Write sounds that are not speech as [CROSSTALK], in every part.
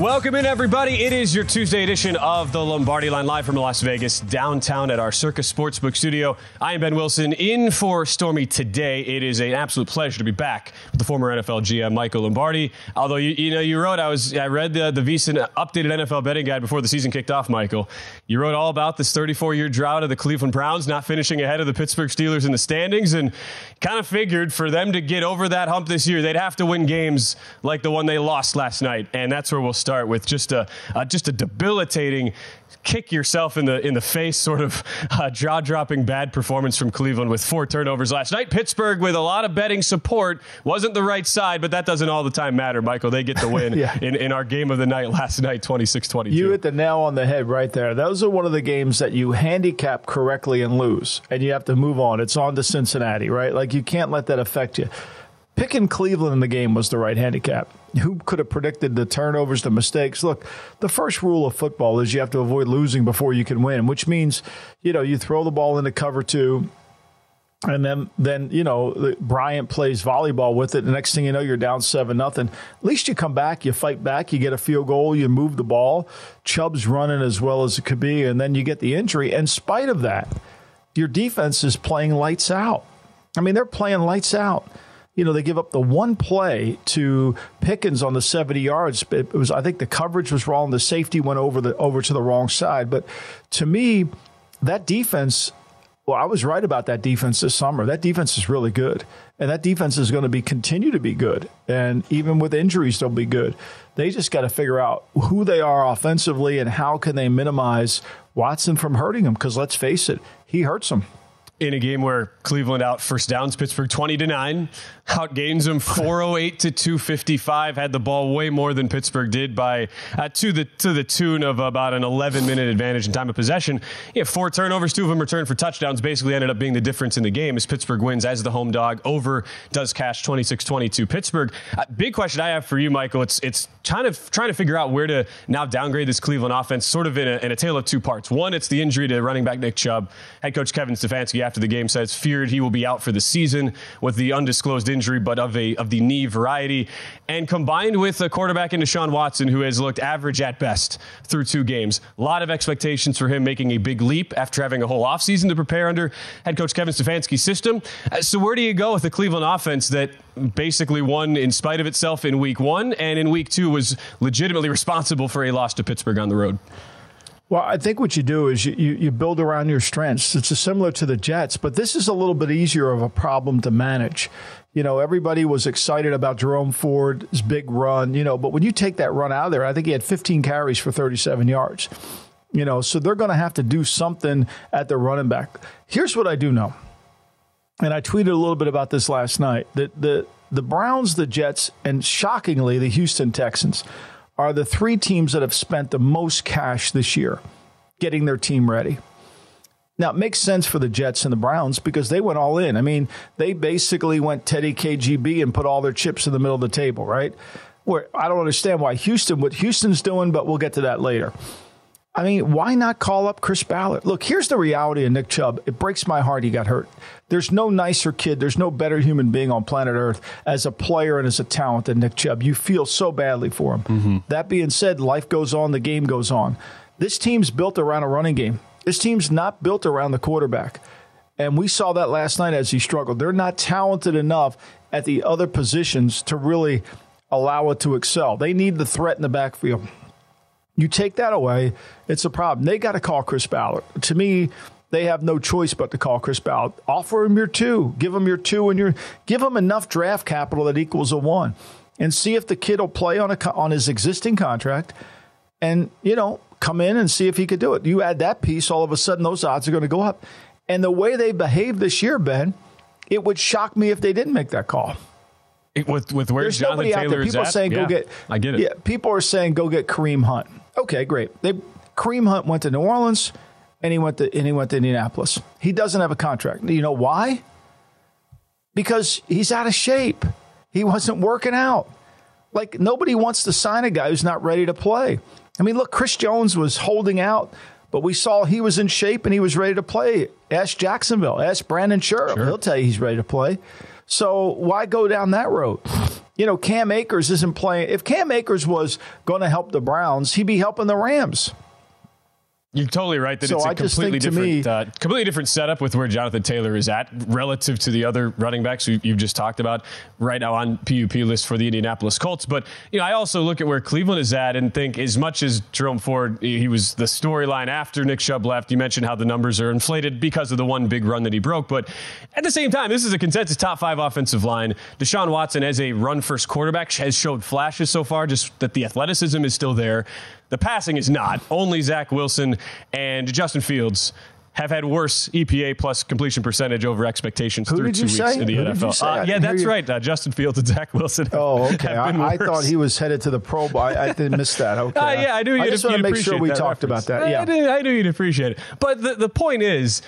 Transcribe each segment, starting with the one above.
Welcome in, everybody. It is your Tuesday edition of the Lombardi Line live from Las Vegas, downtown at our Circus Sportsbook studio. I am Ben Wilson, in for Stormy today. It is an absolute pleasure to be back with the former NFL GM Michael Lombardi. Although you, you know, you wrote, I was, I read the the VSIN updated NFL betting guide before the season kicked off. Michael, you wrote all about this 34 year drought of the Cleveland Browns not finishing ahead of the Pittsburgh Steelers in the standings, and kind of figured for them to get over that hump this year, they'd have to win games like the one they lost last night, and that's where we'll start with just a uh, just a debilitating kick yourself in the in the face sort of uh, jaw dropping bad performance from Cleveland with four turnovers last night. Pittsburgh with a lot of betting support wasn't the right side, but that doesn't all the time matter. Michael, they get the win [LAUGHS] yeah. in, in our game of the night last night, 26-22. You hit the nail on the head right there. Those are one of the games that you handicap correctly and lose, and you have to move on. It's on to Cincinnati, right? Like you can't let that affect you. Picking Cleveland in the game was the right handicap. Who could have predicted the turnovers, the mistakes? Look, the first rule of football is you have to avoid losing before you can win, which means, you know, you throw the ball into cover two, and then then you know Bryant plays volleyball with it. The next thing you know, you're down seven nothing. At least you come back, you fight back, you get a field goal, you move the ball. Chubb's running as well as it could be, and then you get the injury. In spite of that, your defense is playing lights out. I mean, they're playing lights out you know, they give up the one play to Pickens on the 70 yards. It was, I think the coverage was wrong. The safety went over the, over to the wrong side. But to me, that defense, well, I was right about that defense this summer. That defense is really good. And that defense is going to be continue to be good. And even with injuries, they'll be good. They just got to figure out who they are offensively and how can they minimize Watson from hurting them. Because let's face it, he hurts them in a game where Cleveland out first downs Pittsburgh 20 to 9 outgains them 408 to 255 had the ball way more than Pittsburgh did by uh, to the to the tune of about an 11 minute advantage in time of possession. Yeah four turnovers two of them returned for touchdowns basically ended up being the difference in the game as Pittsburgh wins as the home dog over does cash 26-22 Pittsburgh. Uh, big question I have for you Michael. It's it's kind of trying to figure out where to now downgrade this Cleveland offense sort of in a, in a tale of two parts. One it's the injury to running back Nick Chubb. Head coach Kevin Stefanski after the game says feared he will be out for the season with the undisclosed injury, but of a of the knee variety, and combined with a quarterback in Deshaun Watson who has looked average at best through two games. A lot of expectations for him making a big leap after having a whole offseason to prepare under head coach Kevin Stefanski's system. Uh, so where do you go with the Cleveland offense that basically won in spite of itself in week one and in week two was legitimately [LAUGHS] responsible for a loss to Pittsburgh on the road? Well, I think what you do is you, you, you, build around your strengths. It's similar to the Jets, but this is a little bit easier of a problem to manage. You know, everybody was excited about Jerome Ford's big run, you know, but when you take that run out of there, I think he had 15 carries for 37 yards. You know, so they're going to have to do something at the running back. Here's what I do know. And I tweeted a little bit about this last night that the the Browns, the Jets, and shockingly the Houston Texans are the three teams that have spent the most cash this year getting their team ready. Now, it makes sense for the Jets and the Browns because they went all in. I mean, they basically went Teddy KGB and put all their chips in the middle of the table, right? Where I don't understand why Houston, what Houston's doing, but we'll get to that later. I mean, why not call up Chris Ballard? Look, here's the reality of Nick Chubb. It breaks my heart he got hurt. There's no nicer kid, there's no better human being on planet Earth as a player and as a talent than Nick Chubb. You feel so badly for him. Mm-hmm. That being said, life goes on, the game goes on. This team's built around a running game. This team's not built around the quarterback. And we saw that last night as he struggled. They're not talented enough at the other positions to really allow it to excel. They need the threat in the backfield. You take that away, it's a problem. They got to call Chris Ballard. To me, they have no choice but to call Chris Ballard. Offer him your two. Give him your two and your give him enough draft capital that equals a one. And see if the kid will play on a on his existing contract. And, you know, come in and see if he could do it. You add that piece, all of a sudden those odds are going to go up. And the way they behaved this year, Ben, it would shock me if they didn't make that call. With with where There's Jonathan nobody out Taylor there. is People at, saying yeah, go get. I get it. Yeah, people are saying go get Kareem Hunt. Okay, great. They Kareem Hunt went to New Orleans, and he went to and he went to Indianapolis. He doesn't have a contract. You know why? Because he's out of shape. He wasn't working out. Like nobody wants to sign a guy who's not ready to play. I mean, look, Chris Jones was holding out, but we saw he was in shape and he was ready to play. Ask Jacksonville. Ask Brandon Scherff. He'll tell you he's ready to play. So why go down that road? You know, Cam Akers isn't playing. If Cam Akers was going to help the Browns, he'd be helping the Rams. You're totally right that So it's a I completely different, me- uh, completely different setup with where Jonathan Taylor is at relative to the other running backs you, you've just talked about right now on PUP list for the Indianapolis Colts. But you know, I also look at where Cleveland is at and think, as much as Jerome Ford, he was the storyline after Nick Chubb left. You mentioned how the numbers are inflated because of the one big run that he broke, but at the same time, this is a consensus top five offensive line. Deshaun Watson, as a run first quarterback, has showed flashes so far, just that the athleticism is still there. The passing is not. Only Zach Wilson and Justin Fields have had worse EPA plus completion percentage over expectations Who through two weeks say? in the Who NFL. you say? I Uh, yeah, that's you. right. Uh, Justin Fields and Zach Wilson. Oh, okay. I, I thought he was headed to the Pro Bowl. I, I didn't miss that. [LAUGHS] Okay. Uh, yeah, I knew you'd, I just want you'd to make sure we talked reference. about that. Yeah. I, knew, I knew you'd appreciate it. But the, the point is,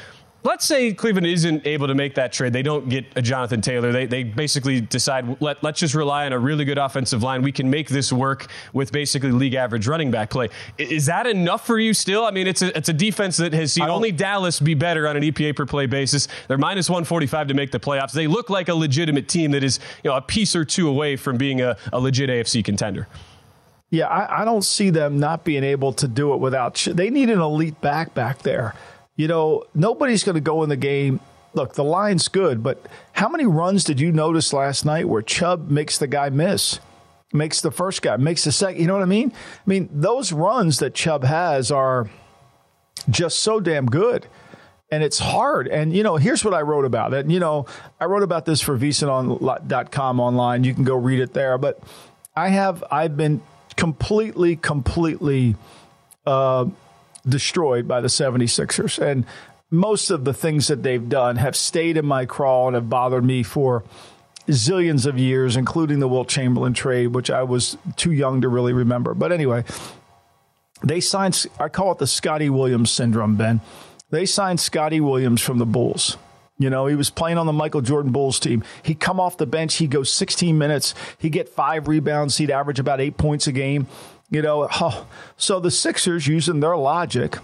let's say Cleveland isn't able to make that trade. They don't get a Jonathan Taylor. They, they basically decide, let, let's just rely on a really good offensive line. We can make this work with basically league average running back play. Is that enough for you still? I mean, it's a, it's a defense that has seen only Dallas be better on an EPA per play basis. They're minus 145 to make the playoffs. They look like a legitimate team that is you know, a piece or two away from being a, a legit AFC contender. Yeah, I, I don't see them not being able to do it without. Ch- They need an elite back back there. You know, nobody's going to go in the game. Look, the line's good, but how many runs did you notice last night where Chubb makes the guy miss? Makes the first guy, makes the second. You know what I mean? I mean, those runs that Chubb has are just so damn good. And it's hard. And, you know, here's what I wrote about it. You know, I wrote about this for VSinon.com online. You can go read it there. But I have, I've been completely, completely uh, destroyed by the 76ers. And most of the things that they've done have stayed in my crawl and have bothered me for zillions of years, including the Wilt Chamberlain trade, which I was too young to really remember. But anyway, they signed, I call it the Scotty Williams syndrome, Ben. They signed Scotty Williams from the Bulls. You know, he was playing on the Michael Jordan Bulls team. He'd come off the bench, he'd go 16 minutes, he'd get five rebounds, he'd average about eight points a game. You know, oh. so the Sixers, using their logic,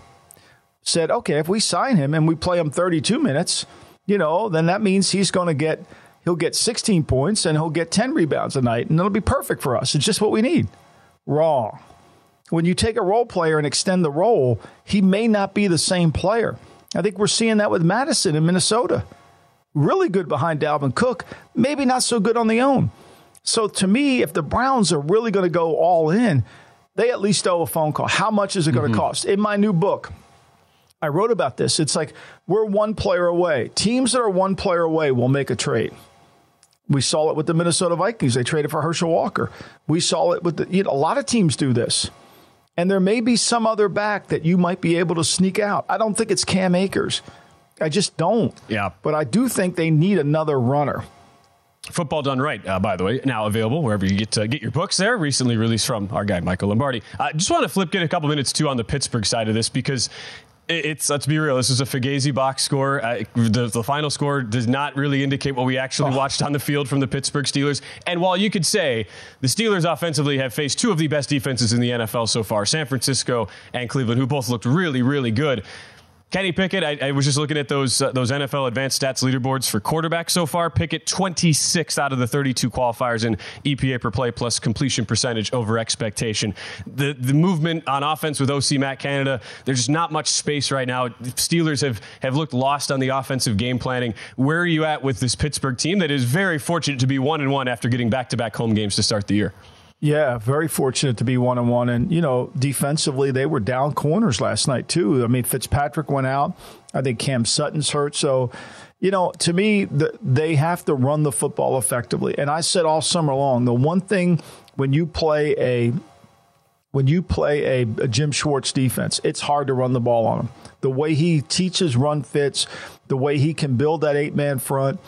said, okay, if we sign him and we play him 32 minutes, you know, then that means he's going to get he'll get 16 points and he'll get 10 rebounds a night and it'll be perfect for us. It's just what we need. Wrong. When you take a role player and extend the role, he may not be the same player. I think we're seeing that with Mattison in Minnesota. Really good behind Dalvin Cook, maybe not so good on the own. So to me, if the Browns are really going to go all in, they at least owe a phone call. How much is it going to mm-hmm. cost? In my new book, I wrote about this. It's like we're one player away. Teams that are one player away will make a trade. We saw it with the Minnesota Vikings. They traded for Herschel Walker. We saw it with the, you know, a lot of teams do this. And there may be some other back that you might be able to sneak out. I don't think it's Cam Akers. I just don't. Yeah. But I do think they need another runner. Football Done Right, uh, by the way, now available wherever you get to get your books there. Recently released from our guy, Michael Lombardi. I uh, just want to flip, get a couple minutes too on the Pittsburgh side of this because it's let's be real. This is a Fugazi box score. Uh, the, the, final score does not really indicate what we actually oh. watched on the field from the Pittsburgh Steelers. And while you could say the Steelers offensively have faced two of the best defenses in the NFL so far, San Francisco and Cleveland, who both looked really, really good. Kenny Pickett, I, I, was just looking at those uh, those NFL advanced stats leaderboards for quarterbacks so far. Pickett 26 out of the 32 qualifiers in EPA per play plus completion percentage over expectation. The the movement on offense with OC Matt Canada, there's just not much space right now. Steelers have have looked lost on the offensive game planning. Where are you at with this Pittsburgh team that is very fortunate to be one and one after getting back to back home games to start the year? Yeah, very fortunate to be one on one. And, you know, defensively, they were down corners last night, too. I mean, Fitzpatrick went out. I think Cam Sutton's hurt. So, you know, to me, the, they have to run the football effectively. And I said all summer long, the one thing when you play a when you play a, a Jim Schwartz defense, it's hard to run the ball on him. The way he teaches run fits, the way he can build that eight man front,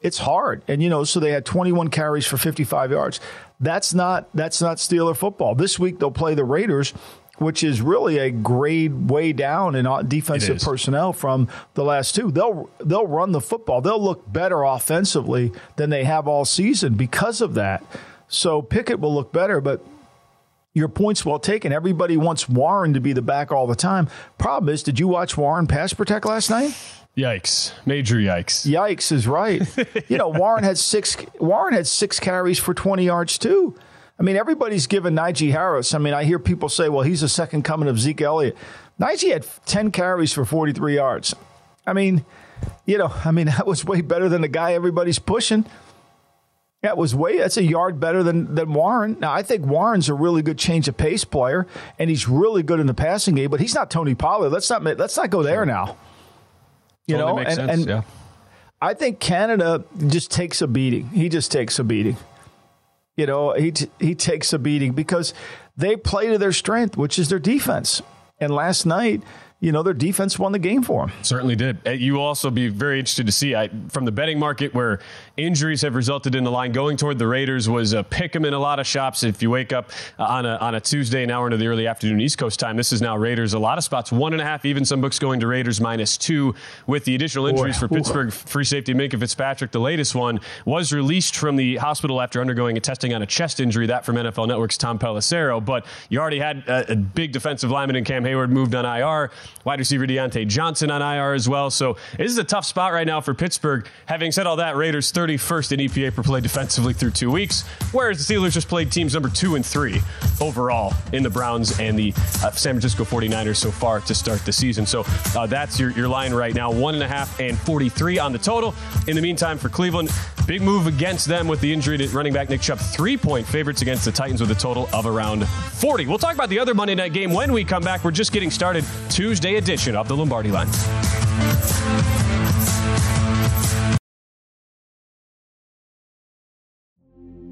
it's hard. And you know, so they had 21 carries for 55 yards. That's not that's not Steeler football. This week they'll play the Raiders, which is really a grade way down in defensive personnel from the last two. They'll they'll run the football. They'll look better offensively than they have all season because of that. So Pickett will look better, but your point's well taken. Everybody wants Warren to be the back all the time. Problem is, did you watch Warren pass protect last night? Yikes! Major yikes! Yikes is right. [LAUGHS] you know, Warren had six. Warren had six carries for twenty yards too. I mean, everybody's given Najee Harris. I mean, I hear people say, "Well, he's the second coming of Zeke Elliott." Najee had ten carries for forty-three yards. I mean, you know, I mean [LAUGHS] that was way better than the guy everybody's pushing. That was way. That's a yard better than than Warren. Now, I think Warren's a really good change of pace player, and he's really good in the passing game. But he's not Tony Pollard. Let's not let's not go there now. You totally know, and, sense, and yeah. I think Canada just takes a beating. He just takes a beating. You know, he t- he takes a beating because they play to their strength, which is their defense. And last night, you know, their defense won the game for them. Certainly did. Uh, you will also be very interested to see I, from the betting market where injuries have resulted in the line going toward the Raiders was a pick 'em in a lot of shops. If you wake up uh, on a, on a Tuesday, an hour into the early afternoon East Coast time, this is now Raiders. A lot of spots, one and a half, even some books going to Raiders minus two with the additional injuries Boy. for Pittsburgh free safety Minkah Fitzpatrick. The latest one was released from the hospital after undergoing a testing on a chest injury. That from NFL Network's Tom Pelissero. But you already had a, a big defensive lineman in Cam Heyward moved on IR. Wide receiver Diontae Johnson on IR as well. So this is a tough spot right now for Pittsburgh. Having said all that, Raiders 31st in EPA per play defensively through two weeks, whereas the Steelers just played teams number two and three overall in the Browns and the uh, San Francisco 49ers so far to start the season. So uh, that's your, your line right now, one and a half and 43 on the total. In the meantime, for Cleveland, big move against them with the injury to running back Nick Chubb, three point favorites against the Titans with a total of around 40. We'll talk about the other Monday night game when we come back. We're just getting started. Tuesday edition of the Lombardi line.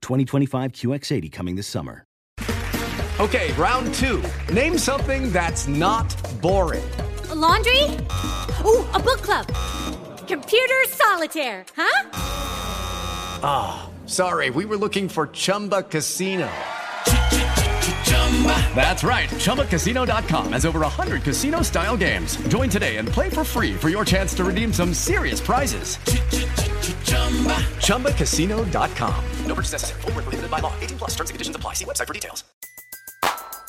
2025 QX80 coming this summer. Okay, round two. Name something that's not boring. A laundry? Ooh, a book club. Computer solitaire, huh? Ah, oh, sorry, we were looking for Chumba Casino. That's right. ChumbaCasino.com has over 100 casino style games. Join today and play for free for your chance to redeem some serious prizes. ChumbaCasino.com. No purchase necessary. Where prohibited by law. 18 plus terms and conditions apply. See website for details.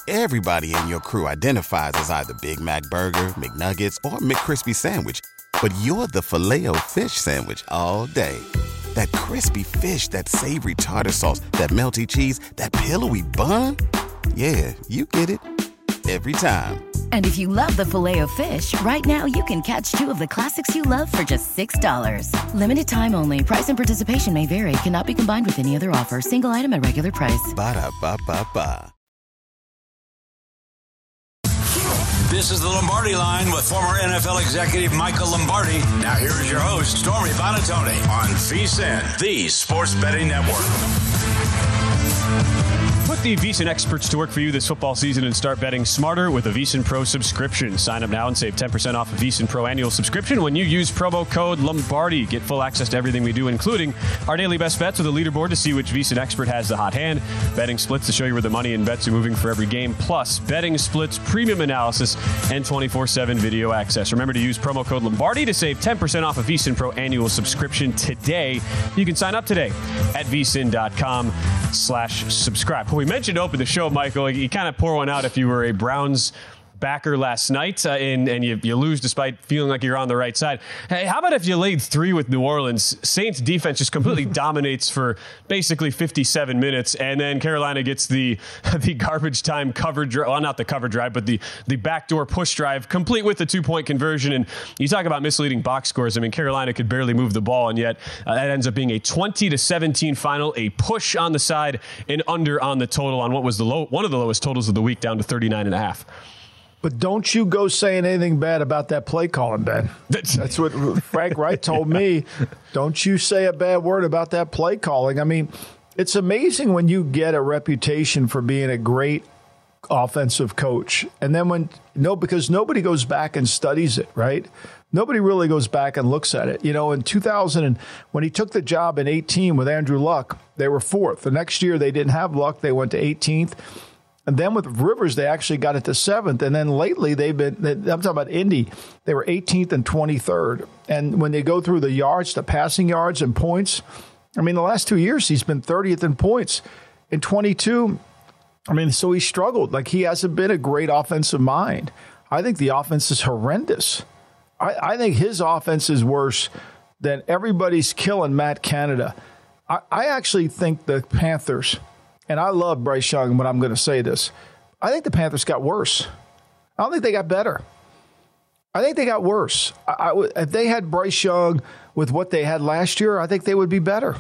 Everybody in your crew identifies as either Big Mac Burger, McNuggets, or McCrispy Sandwich. But you're the filet fish Sandwich all day. That crispy fish, that savory tartar sauce, that melty cheese, that pillowy bun. Yeah, you get it. Every time. And if you love the filet of fish, right now you can catch two of the classics you love for just $6. Limited time only. Price and participation may vary. Cannot be combined with any other offer. Single item at regular price. Ba da ba ba ba. This is the Lombardi line with former NFL executive Michael Lombardi. Now here is your host, Stormy Buonantony on VSIN, the Sports Betting Network. Put the VSIN experts to work for you this football season and start betting smarter with a VSIN Pro subscription. Sign up now and save 10% off a VSIN Pro annual subscription when you use promo code Lombardi. Get full access to everything we do, including our daily best bets with a leaderboard to see which VSIN expert has the hot hand, betting splits to show you where the money and bets are moving for every game, plus betting splits, premium analysis, and 24 7 video access. Remember to use promo code Lombardi to save 10% off a VSIN Pro annual subscription today. You can sign up today at vsin.com slash subscribe. We mentioned open the show, Michael. You kind of pour one out if you were a Browns backer last night uh, and, and you, you lose despite feeling like you're on the right side. Hey, how about if you laid three with New Orleans? Saints defense just completely [LAUGHS] dominates for basically 57 minutes, and then Carolina gets the [LAUGHS] the garbage time cover drive. Well, not the cover drive, but the the backdoor push drive, complete with the two point conversion. And you talk about misleading box scores. I mean, Carolina could barely move the ball, and yet uh, that ends up being a 20 to 17 final, a push on the side and under on the total on what was the low one of the lowest totals of the week, down to 39 and a half. But don't you go saying anything bad about that play calling, Ben. That's what Frank Reich [LAUGHS] told me. Don't you say a bad word about that play calling. I mean, it's amazing when you get a reputation for being a great offensive coach. And then when no because nobody goes back and studies it, right? Nobody really goes back and looks at it. You know, in 2000 and when he took the job in 18 with Andrew Luck, they were fourth. The next year they didn't have Luck, they went to 18th. And then with Rivers, they actually got it to seventh. And then lately, they've been, I'm talking about Indy, they were 18th and 23rd. And when they go through the yards, the passing yards and points, I mean, the last two years, he's been 30th in points. In 22, I mean, so he struggled. Like he hasn't been a great offensive mind. I think the offense is horrendous. I, I think his offense is worse than everybody's killing Matt Canada. I, I actually think the Panthers and I love Bryce Young, but I'm going to say this. I think the Panthers got worse. I don't think they got better. I think they got worse. I, I, if they had Bryce Young with what they had last year, I think they would be better.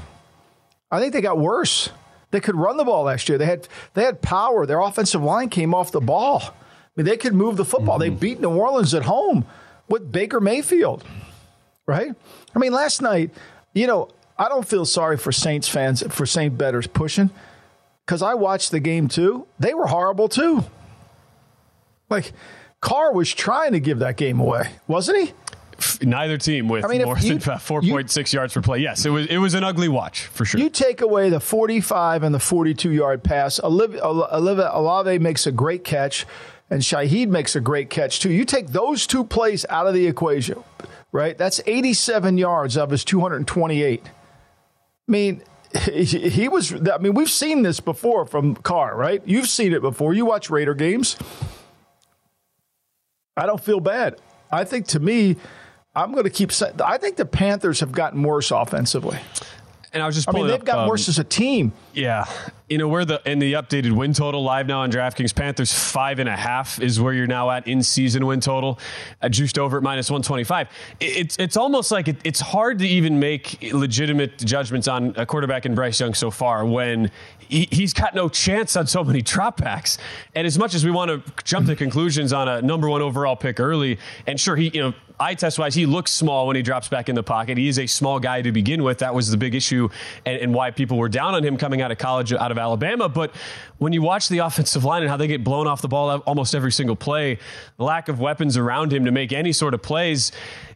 I think they got worse. They could run the ball last year. They had they had power. Their offensive line came off the ball. I mean, they could move the football. Mm-hmm. They beat New Orleans at home with Baker Mayfield, right? I mean, last night, you know, I don't feel sorry for Saints fans for Saint betters pushing because I watched the game too. They were horrible too. Like Carr was trying to give that game away, wasn't he? Neither team with I mean, more than four point six yards per play. Yes, it was it was an ugly watch for sure. You take away the forty five and the forty two yard pass. Olivia, Olivia Olave makes a great catch, and Shaheed makes a great catch too. You take those two plays out of the equation, right? That's eighty seven yards of his two hundred and twenty eight. I mean, [LAUGHS] he was. I mean, we've seen this before from Carr, right? You've seen it before. You watch Raider games. I don't feel bad. I think to me, I'm going to keep. I think the Panthers have gotten worse offensively. And I was just. I mean, they've up, gotten um, worse as a team. Yeah, you know where the in the updated win total live now on DraftKings Panthers five and a half is where you're now at in season win total, uh, juiced over at minus one twenty five. It's it's almost like it, it's hard to even make legitimate judgments on a quarterback in Bryce Young so far when he, he's got no chance on so many dropbacks. And as much as we want to jump to conclusions on a number one overall pick early, and sure he you know eye test wise, he looks small when he drops back in the pocket. He is a small guy to begin with. That was the big issue and, and, why people were down on him coming out of college, out of Alabama. But when you watch the offensive line and how they get blown off the ball almost every single play, the lack of weapons around him to make any sort of plays,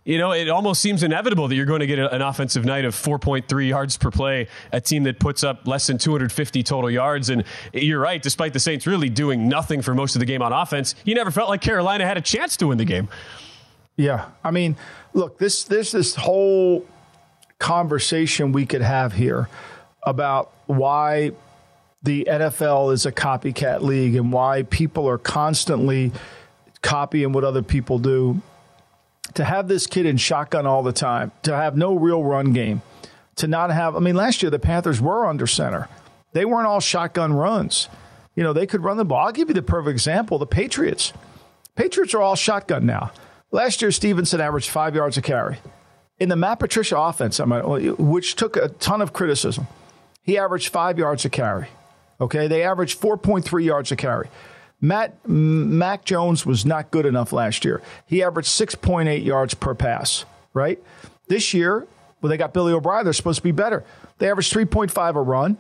you know, it almost seems inevitable that you're going to get an offensive night of 4.3 yards per play, a team that puts up less than 250 total yards. And you're right, despite the Saints really doing nothing for most of the game on offense, you never felt like Carolina had a chance to win the game. Yeah, I mean, look, this this this whole conversation we could have here about why the NFL is a copycat league and why people are constantly copying what other people do. To have this kid in shotgun all the time, to have no real run game, to not have, I mean, last year the Panthers were under center. They weren't all shotgun runs. You know, they could run the ball. I'll give you the perfect example the Patriots. Patriots are all shotgun now. Last year, Stevenson averaged five yards a carry. In the Matt Patricia offense, which took a ton of criticism, he averaged five yards a carry. Okay, they averaged 4.3 yards a carry. Matt Mac Jones was not good enough last year. He averaged 6.8 yards per pass, right? This year, well, they got Billy O'Brien. They're supposed to be better. They averaged 3.5 a run,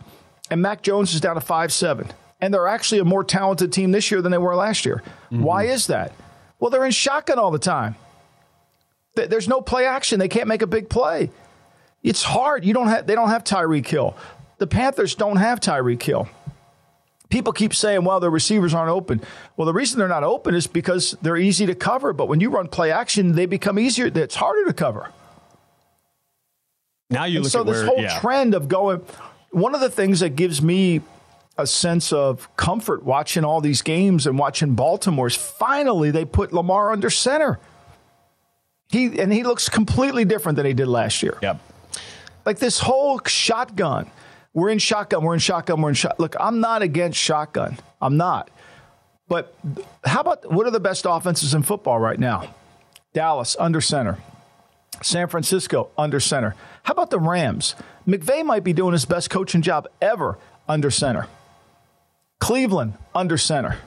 and Mac Jones is down to 5.7. And they're actually a more talented team this year than they were last year. Mm-hmm. Why is that? Well, they're in shotgun all the time. There's no play action. They can't make a big play. It's hard. You don't have. They don't have Tyreek Hill. The Panthers don't have Tyreek Hill people keep saying, well, their receivers aren't open. Well, the reason they're not open is because they're easy to cover. But when you run play action, they become easier. It's harder to cover. Now you and look so at this where, whole yeah. trend of going. One of the things that gives me a sense of comfort watching all these games and watching Baltimore is finally they put Lamar under center. He and he looks completely different than he did last year. Yep. Like this whole shotgun we're in shotgun. We're in shotgun. We're in shotgun. Look, I'm not against shotgun. I'm not. But how about what are the best offenses in football right now? Dallas under center. San Francisco under center. How about the Rams? McVay might be doing his best coaching job ever under center. Cleveland under center.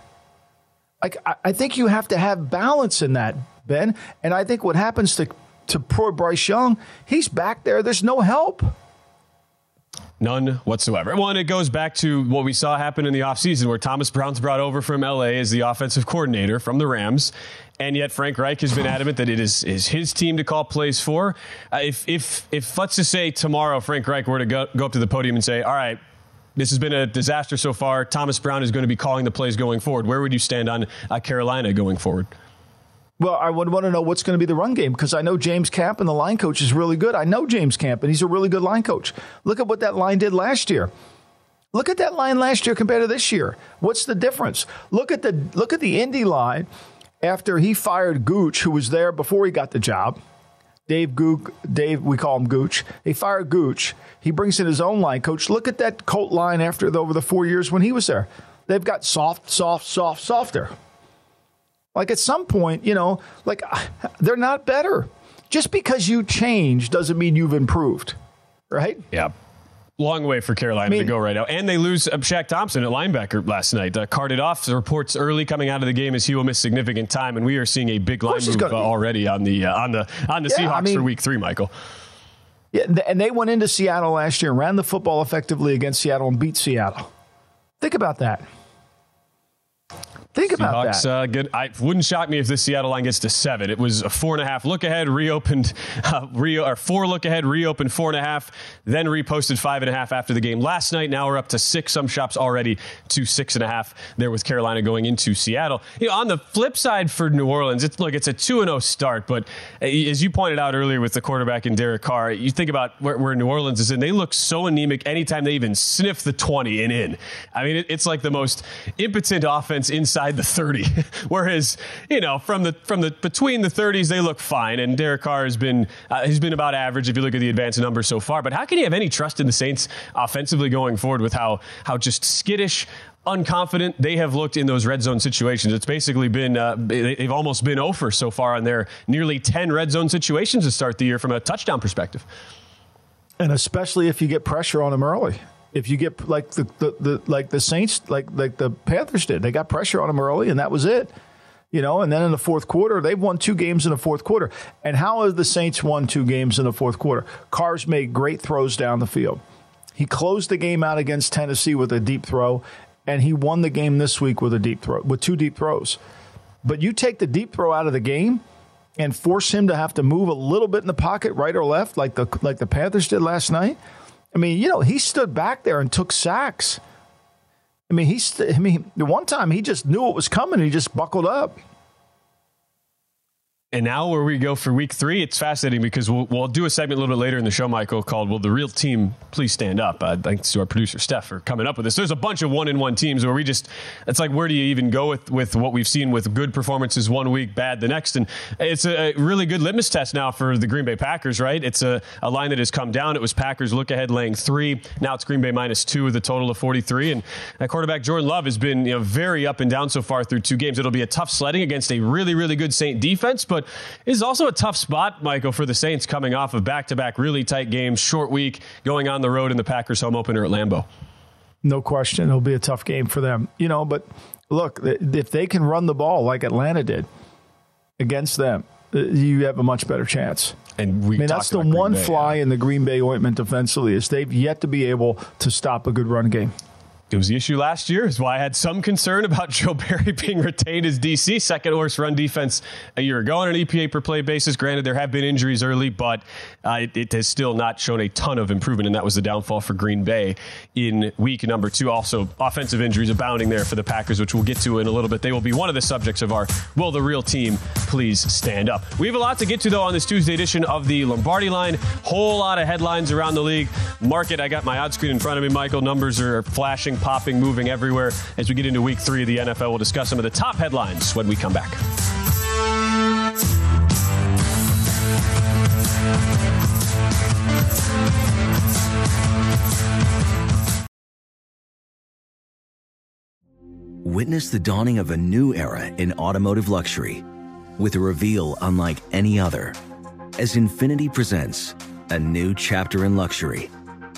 Like I think you have to have balance in that, Ben. And I think what happens to to poor Bryce Young, he's back there. There's no help. None whatsoever. And it goes back to what we saw happen in the offseason where Thomas Brown's brought over from LA as the offensive coordinator from the Rams. And yet Frank Reich has been adamant that it is, is his team to call plays for. Uh, if, if, if, let's just say tomorrow Frank Reich were to go, go up to the podium and say, all right, this has been a disaster so far. Thomas Brown is going to be calling the plays going forward. Where would you stand on uh, Carolina going forward? Well, I would want to know what's going to be the run game because I know James Campen the line coach is really good. I know James Campen he's a really good line coach. Look at what that line did last year. Look at that line last year compared to this year. What's the difference? Look at the look at the Indy line after he fired Gooch, who was there before he got the job. Dave Gook, Dave, we call him Gooch. They fired Gooch. He brings in his own line coach. Look at that Colt line after the, over the four years when he was there. They've got soft, soft, soft, softer. Like at some point, you know, like [SIGHS] they're not better. Just because you change doesn't mean you've improved, right? Yeah. Long way for Carolina I mean, to go right now. And they lose uh, Shaq Thompson at linebacker last night. Uh, carted off. The reports early coming out of the game is he will miss significant time, and we are seeing a big line move gonna, uh, already on the uh, on the on the yeah, Seahawks I mean, for Week Three, Michael. Yeah, and they went into Seattle last year, ran the football effectively against Seattle, and beat Seattle. Think about that. Think about Seahawks, that. Uh, good. I wouldn't shock me if this Seattle line gets to seven. It was a four and a half look ahead, reopened, [LAUGHS] uh, re- or four look ahead, reopened four and a half, then reposted five and a half after the game last night. Now we're up to six. Some shops already to six and a half there with Carolina going into Seattle. You know, on the flip side for New Orleans, it's look, it's a two and zero oh start, but uh, as you pointed out earlier with the quarterback in Derek Carr, you think about where, where New Orleans is in. They look so anemic anytime they even sniff the twenty and in. I mean, it, it's like the most impotent offense inside the thirty. [LAUGHS] Whereas, you know, from the from the between the 30s, they look fine, and Derek Carr has been uh, he's been about average if you look at the advanced numbers so far. But how can you have any trust in the Saints offensively going forward with how how just skittish? unconfident they have looked in those red zone situations. It's basically been, uh, they've almost been over so far on their nearly 10 red zone situations to start the year from a touchdown perspective. And especially if you get pressure on them early if you get like the, the, the, like the Saints like like the Panthers did, they got pressure on them early, and that was it. You know, and then in the fourth quarter, they've won two games in the fourth quarter. And how have the Saints won two games in the fourth quarter? Carr's made great throws down the field. He closed the game out against Tennessee with a deep throw, and he won the game this week with a deep throw, with two deep throws. But you take the deep throw out of the game and force him to have to move a little bit in the pocket, right or left, like the like the Panthers did last night I mean, you know, he stood back there and took sacks. I mean, he. St- I mean, the one time he just knew it was coming. He just buckled up. And now, where we go for week three, it's fascinating because we'll, we'll do a segment a little bit later in the show, Michael, called Will the Real Team Please Stand Up? Uh, thanks to our producer, Steph, for coming up with this. There's a bunch of one in one teams where we just, it's like, where do you even go with, with what we've seen with good performances one week, bad the next? And it's a really good litmus test now for the Green Bay Packers, right? It's a, a line that has come down. It was Packers look ahead laying three. Now it's Green Bay minus two with a total of 43. And that quarterback, Jordan Love, has been you know, very up and down so far through two games. It'll be a tough sledding against a really, really good Saint defense, but is also also a tough spot, Michael, for the Saints coming off of back to back really tight games, short week, going on the road in the Packers home opener at Lambeau. No question. It'll be a tough game for them. You know, but look, if they can run the ball like Atlanta did against them, uh, you have a much better chance. And we I mean, that's the one Bay, fly yeah. in the Green Bay ointment defensively is they've yet to be able to stop a good run game. It was the issue last year. Is why I had some concern about [LAUGHS] Joe Barry being retained as DC, second worst run defense a year ago on an EPA per play basis. Granted, there have been injuries early, but uh, it, it, has still not shown a ton of improvement, and that was the downfall for Green Bay in week number two. Also, offensive injuries abounding there for the Packers, which we'll get to in a little bit. They will be one of the subjects of our Will the Real Team Please Stand Up? We have a lot to get to, though, on this Tuesday edition of the Lombardi line. Whole lot of headlines around the league. Market, I got my odd screen in front of me, Michael. Numbers are flashing popping, moving everywhere. As we get into week three of the NFL, we'll discuss some of the top headlines when we come back. Witness the dawning of a new era in automotive luxury with a reveal unlike any other as Infiniti presents a new chapter in luxury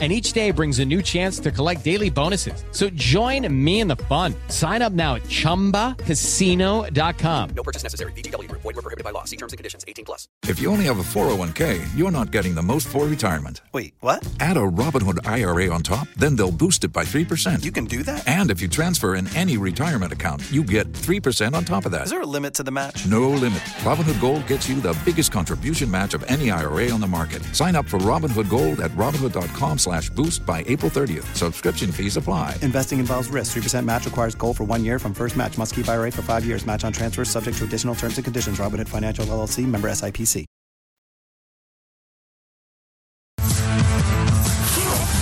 and each day brings a new chance to collect daily bonuses. So join me in the fun. Sign up now at ChumbaCasino.com. No purchase necessary. VGW. Void were prohibited by law. See terms and conditions. 18 plus. If you only have a 401k, you're not getting the most for retirement. Wait, what? Add a Robinhood IRA on top, then they'll boost it by 3%. You can do that? And if you transfer in any retirement account, you get 3% on top of that. Is there a limit to the match? No limit. Robinhood Gold gets you the biggest contribution match of any IRA on the market. Sign up for Robinhood Gold at Robinhood.com slash boost by April 30th. Subscription fees apply. Investing involves risk. 3% match requires gold for one year from first match. Must keep IRA for five years. Match on transfers subject to additional terms and conditions. Robinhood Financial LLC member SIPC.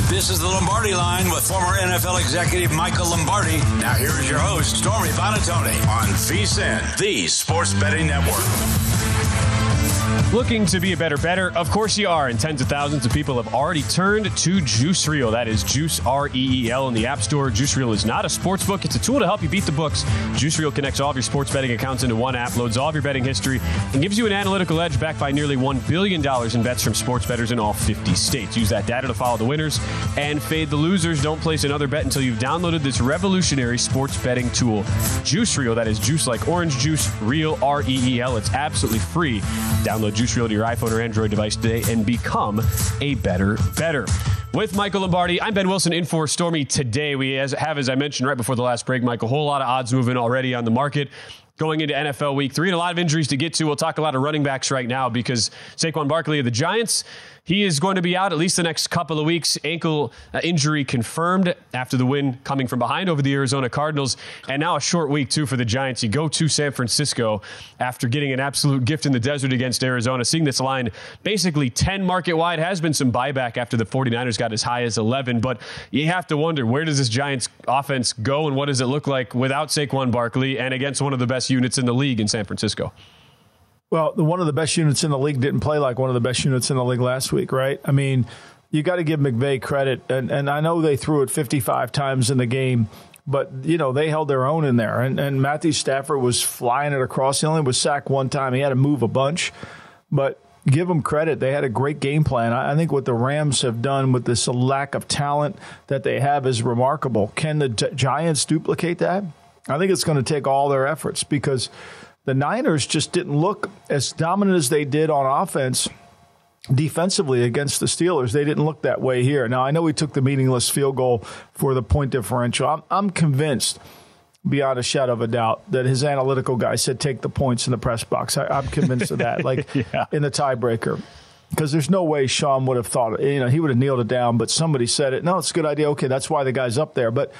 This is the Lombardi line with former NFL executive Michael Lombardi. Now here is your host, Stormy Buonantony on VSIN, the Sports Betting Network. Looking to be a better better? Of course you are, and tens of thousands of people have already turned to Juice Reel. That is Juice R E E L in the App Store. Juice Reel is not a sports book; it's a tool to help you beat the books. Juice Reel connects all of your sports betting accounts into one app, loads all of your betting history, and gives you an analytical edge backed by nearly one billion dollars in bets from sports bettors in all 50 states. Use that data to follow the winners and fade the losers. Don't place another bet until you've downloaded this revolutionary sports betting tool, Juice Reel. That is juice like orange juice, real R E E L. It's absolutely free. Download Juice Reel to your iPhone or Android device today and become a better better. With Michael Lombardi, I'm Ben Wilson in for Stormy today. We have, as I mentioned right before the last break, Mike, a whole lot of odds moving already on the market. Going into NFL week three and a lot of injuries to get to. We'll talk a lot of running backs right now because Saquon Barkley of the Giants, he is going to be out at least the next couple of weeks. Ankle uh, injury confirmed after the win coming from behind over the Arizona Cardinals. And now a short week, too, for the Giants. You go to San Francisco after getting an absolute gift in the desert against Arizona. Seeing this line basically 10 market wide has been some buyback after the 49ers got as high as 11. But you have to wonder where does this Giants offense go and what does it look like without Saquon Barkley and against one of the best units in the league in San Francisco? Well, the, one of the best units in the league didn't play like one of the best units in the league last week, right? I mean, you got to give McVay credit, and, and I know they threw it 55 times in the game, but you know they held their own in there. And, and Matthew Stafford was flying it across. He only was sacked one time. He had to move a bunch, but give them credit. They had a great game plan. I think what the Rams have done with this lack of talent that they have is remarkable. Can the Giants duplicate that? I think it's going to take all their efforts because the Niners just didn't look as dominant as they did on offense defensively against the Steelers. They didn't look that way here. Now, I know he took the meaningless field goal for the point differential. I'm, I'm convinced, beyond a shadow of a doubt, that his analytical guy said take the points in the press box. I, am convinced of that, like [LAUGHS] Yeah. in the tiebreaker. Because there's no way Sean would have thought, you know, he would have kneeled it down, but somebody said it. No, it's a good idea. Okay, that's why the guy's up there. But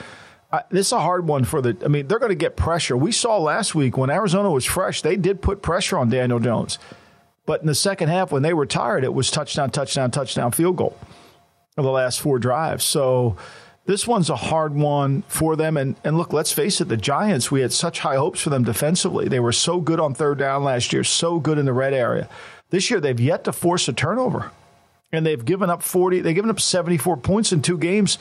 I, this is a hard one for the. I mean, they're going to get pressure. We saw last week when Arizona was fresh, they did put pressure on Daniel Jones. But in the second half, when they were tired, it was touchdown, touchdown, touchdown, field goal of the last four drives. So this one's a hard one for them. And, and look, let's face it, the Giants, we had such high hopes for them defensively. They were so good on third down last year, so good in the red area. This year, they've yet to force a turnover. And they've given up 40, they've given up 74 points in two games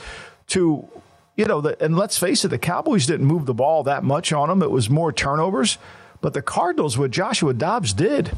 to, you know, the, and let's face it, the Cowboys didn't move the ball that much on them. It was more turnovers. But the Cardinals, with Joshua Dobbs, did.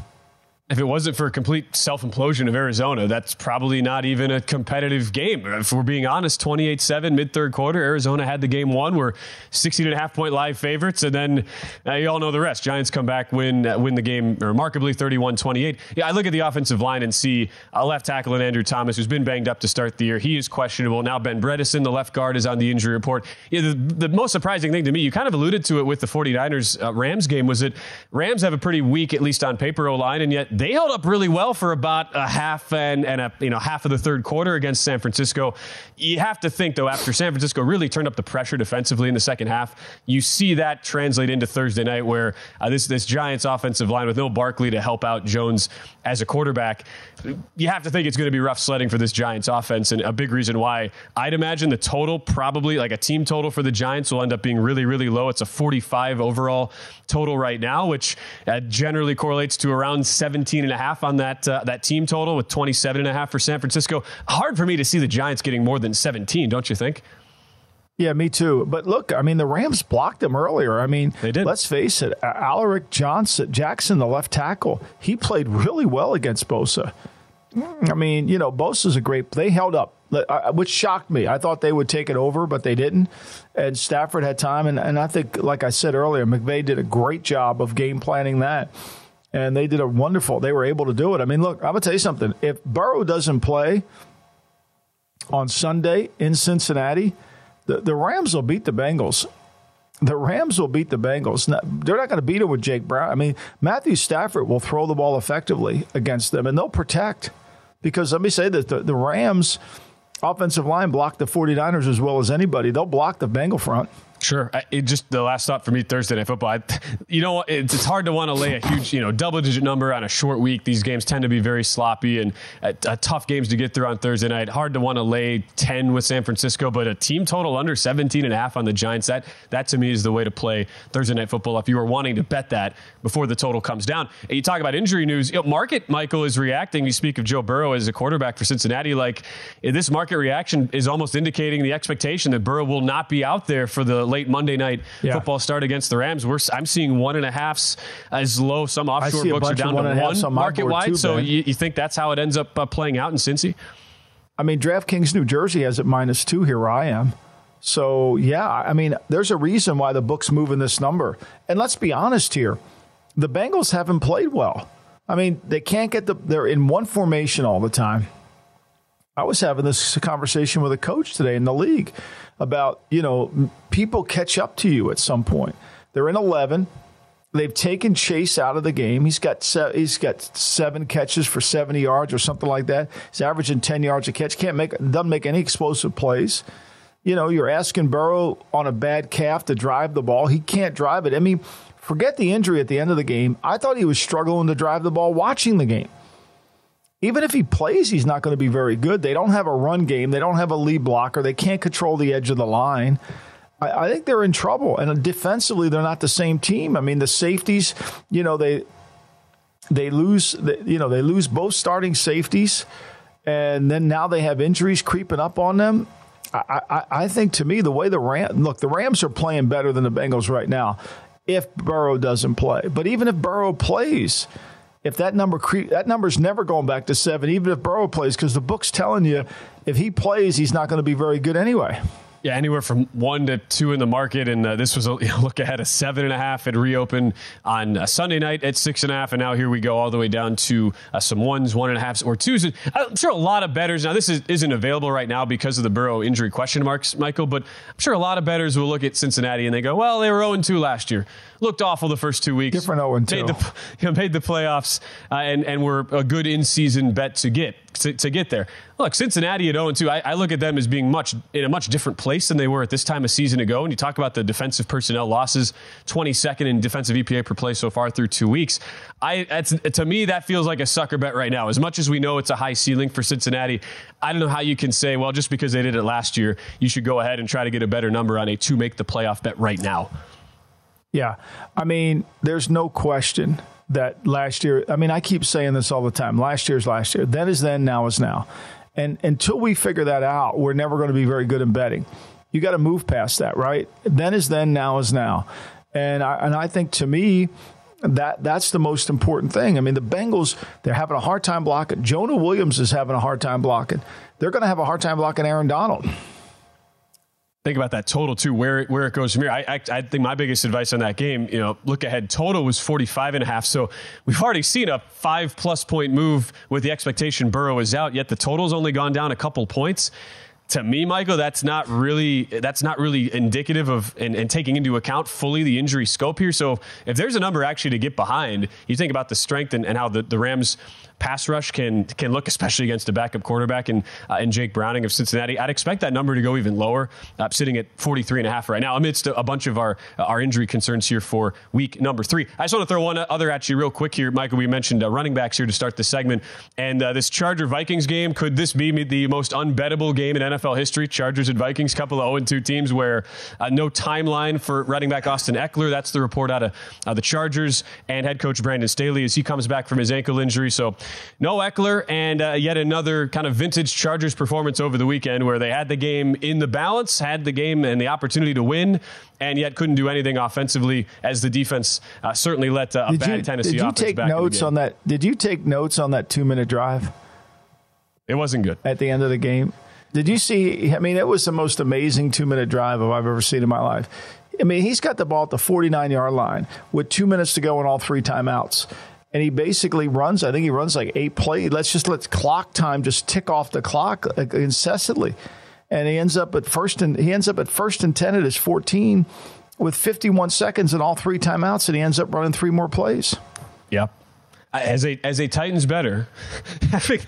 If it wasn't for a complete self implosion of Arizona, that's probably not even a competitive game. If we're being honest, 28 7, mid third quarter, Arizona had the game won. We're 16 and a half point live favorites. And then uh, you all know the rest. Giants come back, win uh, win the game remarkably 31 28. Yeah, I look at the offensive line and see a left tackle in Andrew Thomas, who's been banged up to start the year. He is questionable. Now, Ben Bredeson, the left guard, is on the injury report. Yeah, the, the most surprising thing to me, you kind of alluded to it with the 49ers uh, Rams game, was that Rams have a pretty weak, at least on paper, O line, and yet they held up really well for about a half and, and a you know half of the third quarter against San Francisco. You have to think though, after San Francisco really turned up the pressure defensively in the second half, you see that translate into Thursday night, where uh, this this Giants offensive line with no Barkley to help out Jones as a quarterback. You have to think it's going to be rough sledding for this Giants offense, and a big reason why I'd imagine the total probably like a team total for the Giants will end up being really really low. It's a 45 overall total right now, which uh, generally correlates to around 17 and a half on that uh, that team total with 27 and a half for San Francisco. Hard for me to see the Giants getting more than 17, don't you think? Yeah, me too. But look, I mean, the Rams blocked them earlier. I mean, they did. Let's face it, Alaric Johnson, Jackson, the left tackle, he played really well against Bosa. I mean, you know, Bosa's a great. They held up, uh, which shocked me. I thought they would take it over, but they didn't. And Stafford had time, and, and I think, like I said earlier, McVay did a great job of game planning that. And they did a wonderful. They were able to do it. I mean, look, I'm gonna tell you something. If Burrow doesn't play on Sunday in Cincinnati, the, the Rams will beat the Bengals. The Rams will beat the Bengals. Now, they're not going to beat them with Jake Brown. I mean, Matthew Stafford will throw the ball effectively against them, and they'll protect. Because let me say that the, the Rams offensive line blocked the 49ers as well as anybody. They'll block the Bengal front. Sure. It just the last thought for me Thursday night football. I, [LAUGHS] you know, it's, it's hard to want to lay a huge, you know, double digit number on a short week. These games tend to be very sloppy and uh, tough games to get through on Thursday night. Hard to want to lay 10 with San Francisco, but a team total under 17 and a half on the Giants. That that to me is the way to play Thursday night football if you are wanting to bet that before the total comes down. And you talk about injury news. You know, market Michael is reacting. You speak of Joe Burrow as a quarterback for Cincinnati. Like this market reaction is almost indicating the expectation that Burrow will not be out there for the late Monday night Yeah. football start against the Rams. We're I'm seeing one and a halfs as low. Some offshore books are down one to one market wide. too, so you, you think that's how it ends up uh, playing out in Cincy? I mean, DraftKings New Jersey has it minus two here I am. So, yeah, I mean, there's a reason why the book's moving this number. And let's be honest here the Bengals haven't played well. I mean, they can't get the, they're in one formation all the time. I was having this conversation with a coach today in the league about, you know, people catch up to you at some point. They're in 11 They've taken Chase out of the game. He's got se- he's got seven catches for seventy yards or something like that. He's averaging ten yards a catch. Can't make doesn't make any explosive plays. You know, you're asking Burrow on a bad calf to drive the ball. He can't drive it. I mean, forget the injury at the end of the game. I thought he was struggling to drive the ball watching the game. Even if he plays, he's not going to be very good. They don't have a run game. They don't have a lead blocker. They can't control the edge of the line. I, I think they're in trouble. And defensively, they're not the same team. I mean, the safeties, you know, they they lose, you know, they lose both starting safeties, and then now they have injuries creeping up on them. I, I, I think to me, the way the Ram look, the Rams are playing better than the Bengals right now. If Burrow doesn't play, but even if Burrow plays, if that number cre- that number's never going back to seven, even if Burrow plays, because the book's telling you if he plays, he's not going to be very good anyway. Yeah, anywhere from one to two in the market, and uh, this was a you [LAUGHS] know, look ahead of seven and a half. It reopened on a Sunday night at six and a half, and now here we go all the way down to uh, some ones, one and a half, or twos. I'm sure a lot of betters now. This is, isn't available right now because of the Burrow injury question marks, Michael. But I'm sure a lot of betters will look at Cincinnati and they go, "Well, they were 0 2 last year. Looked awful the first two weeks. Different 0 2. Made the, [LAUGHS] you know, made the playoffs, uh, and and were a good in season bet to get to, to, get there. Look, Cincinnati at 0 2, I, I, look at them as being much in a much different place than they were at this time a season ago. And you talk about the defensive personnel losses, 22nd in defensive EPA per play so far through two weeks. I to me that feels like a sucker bet right now. As much as we know it's a high ceiling for Cincinnati, I don't know how you can say, well, just because they did it last year, you should go ahead and try to get a better number on a to make the playoff bet right now. Yeah. I mean, there's no question that last year, I mean, I keep saying this all the time. Last year's last year. Then is then, now is now. And until we figure that out, we're never going to be very good in betting. You got to move past that, right? Then is then, now is now. And I, and I think to me, that that's the most important thing. I mean, the Bengals, they're having a hard time blocking. Jonah Williams is having a hard time blocking. They're going to have a hard time blocking Aaron Donald think about that total too, where where it goes from here. I, I, I think my biggest advice on that game, you know, look ahead. Total was 45 and a half. So we've already seen a five plus point move with the expectation Burrow is out. Yet the total's only gone down a couple points. To me, Michael, that's not really that's not really indicative of and, and taking into account fully the injury scope here. So if there's a number actually to get behind, you think about the strength and, and how the, the Rams pass rush can can look, especially against a backup quarterback and uh, and Jake Browning of Cincinnati. I'd expect that number to go even lower, uh, sitting at 43 and a half right now, amidst a, bunch of our uh, our injury concerns here for week number three. I just want to throw one other at you real quick here, Michael. We mentioned uh, running backs here to start the segment, and uh, this Charger Vikings game could this be the most unbettable game in NFL history? Chargers and Vikings, couple of 0 2 teams where no timeline for running back Austin Ekeler. That's the report out of the Chargers and head coach Brandon Staley as he comes back from his ankle injury. So no Ekeler, and uh, yet another kind of vintage Chargers performance over the weekend where they had the game in the balance, had the game and the opportunity to win, and yet couldn't do anything offensively as the defense uh, certainly let uh, a did bad you, Tennessee did you take notes on that? Did you take notes on that two minute drive? It wasn't good at the end of the game. Did you see? I mean, it was the most amazing two minute drive I've ever seen in my life. I mean, he's got the ball at the 49 yard line with two minutes to go and all three timeouts and he basically runs. I think he runs like eight plays. Let's just let clock time just tick off the clock incessantly, and he ends up at first and he ends up at first and ten at his fourteen with 51 seconds and all three timeouts, and he ends up running three more plays. Yeah. As a as a Titans better, [LAUGHS] having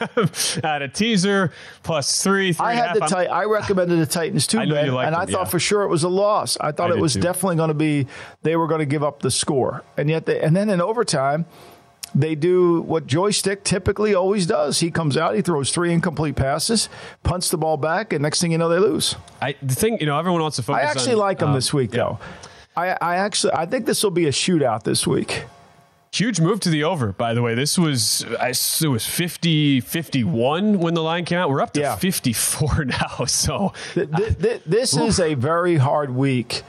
at a teaser plus three. three I had the tit- I recommended the Titans too, I ben, and them, I thought yeah. for sure it was a loss. I thought I it was too. definitely going to be they were going to give up the score, and yet they, and then in overtime they do what joystick typically always does. He comes out, he throws three incomplete passes, punts the ball back, and next thing you know, they lose. I the thing, you know, everyone wants to focus. I actually on, like them um, this week, yeah. though. I, I actually I think this will be a shootout this week. Huge move to the over, by the way. This was I, it was 50 51 when the line came out. We're up to Yeah. 54 [LAUGHS] now. So Th- th- th- this is a very hard week.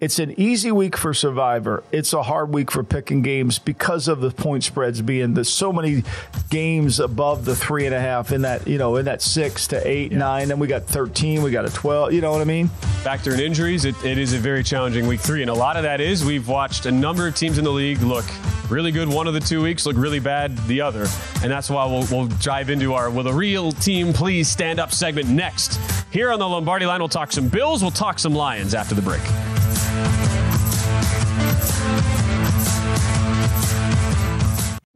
It's an easy week for Survivor. It's a hard week for picking games because of the point spreads being there's so many games above the three and a half in that you know in that six to eight nine. Then we got thirteen. We got a twelve. You know what I mean? factor in injuries, it, it is a very challenging week three. And a lot of that is we've watched a number of teams in the league look really good one of the two weeks, look really bad the other. And that's why we'll, we'll dive into our Will the Real Team Please Stand Up segment next. Here on the Lombardi line, we'll talk some Bills, we'll talk some Lions after the break.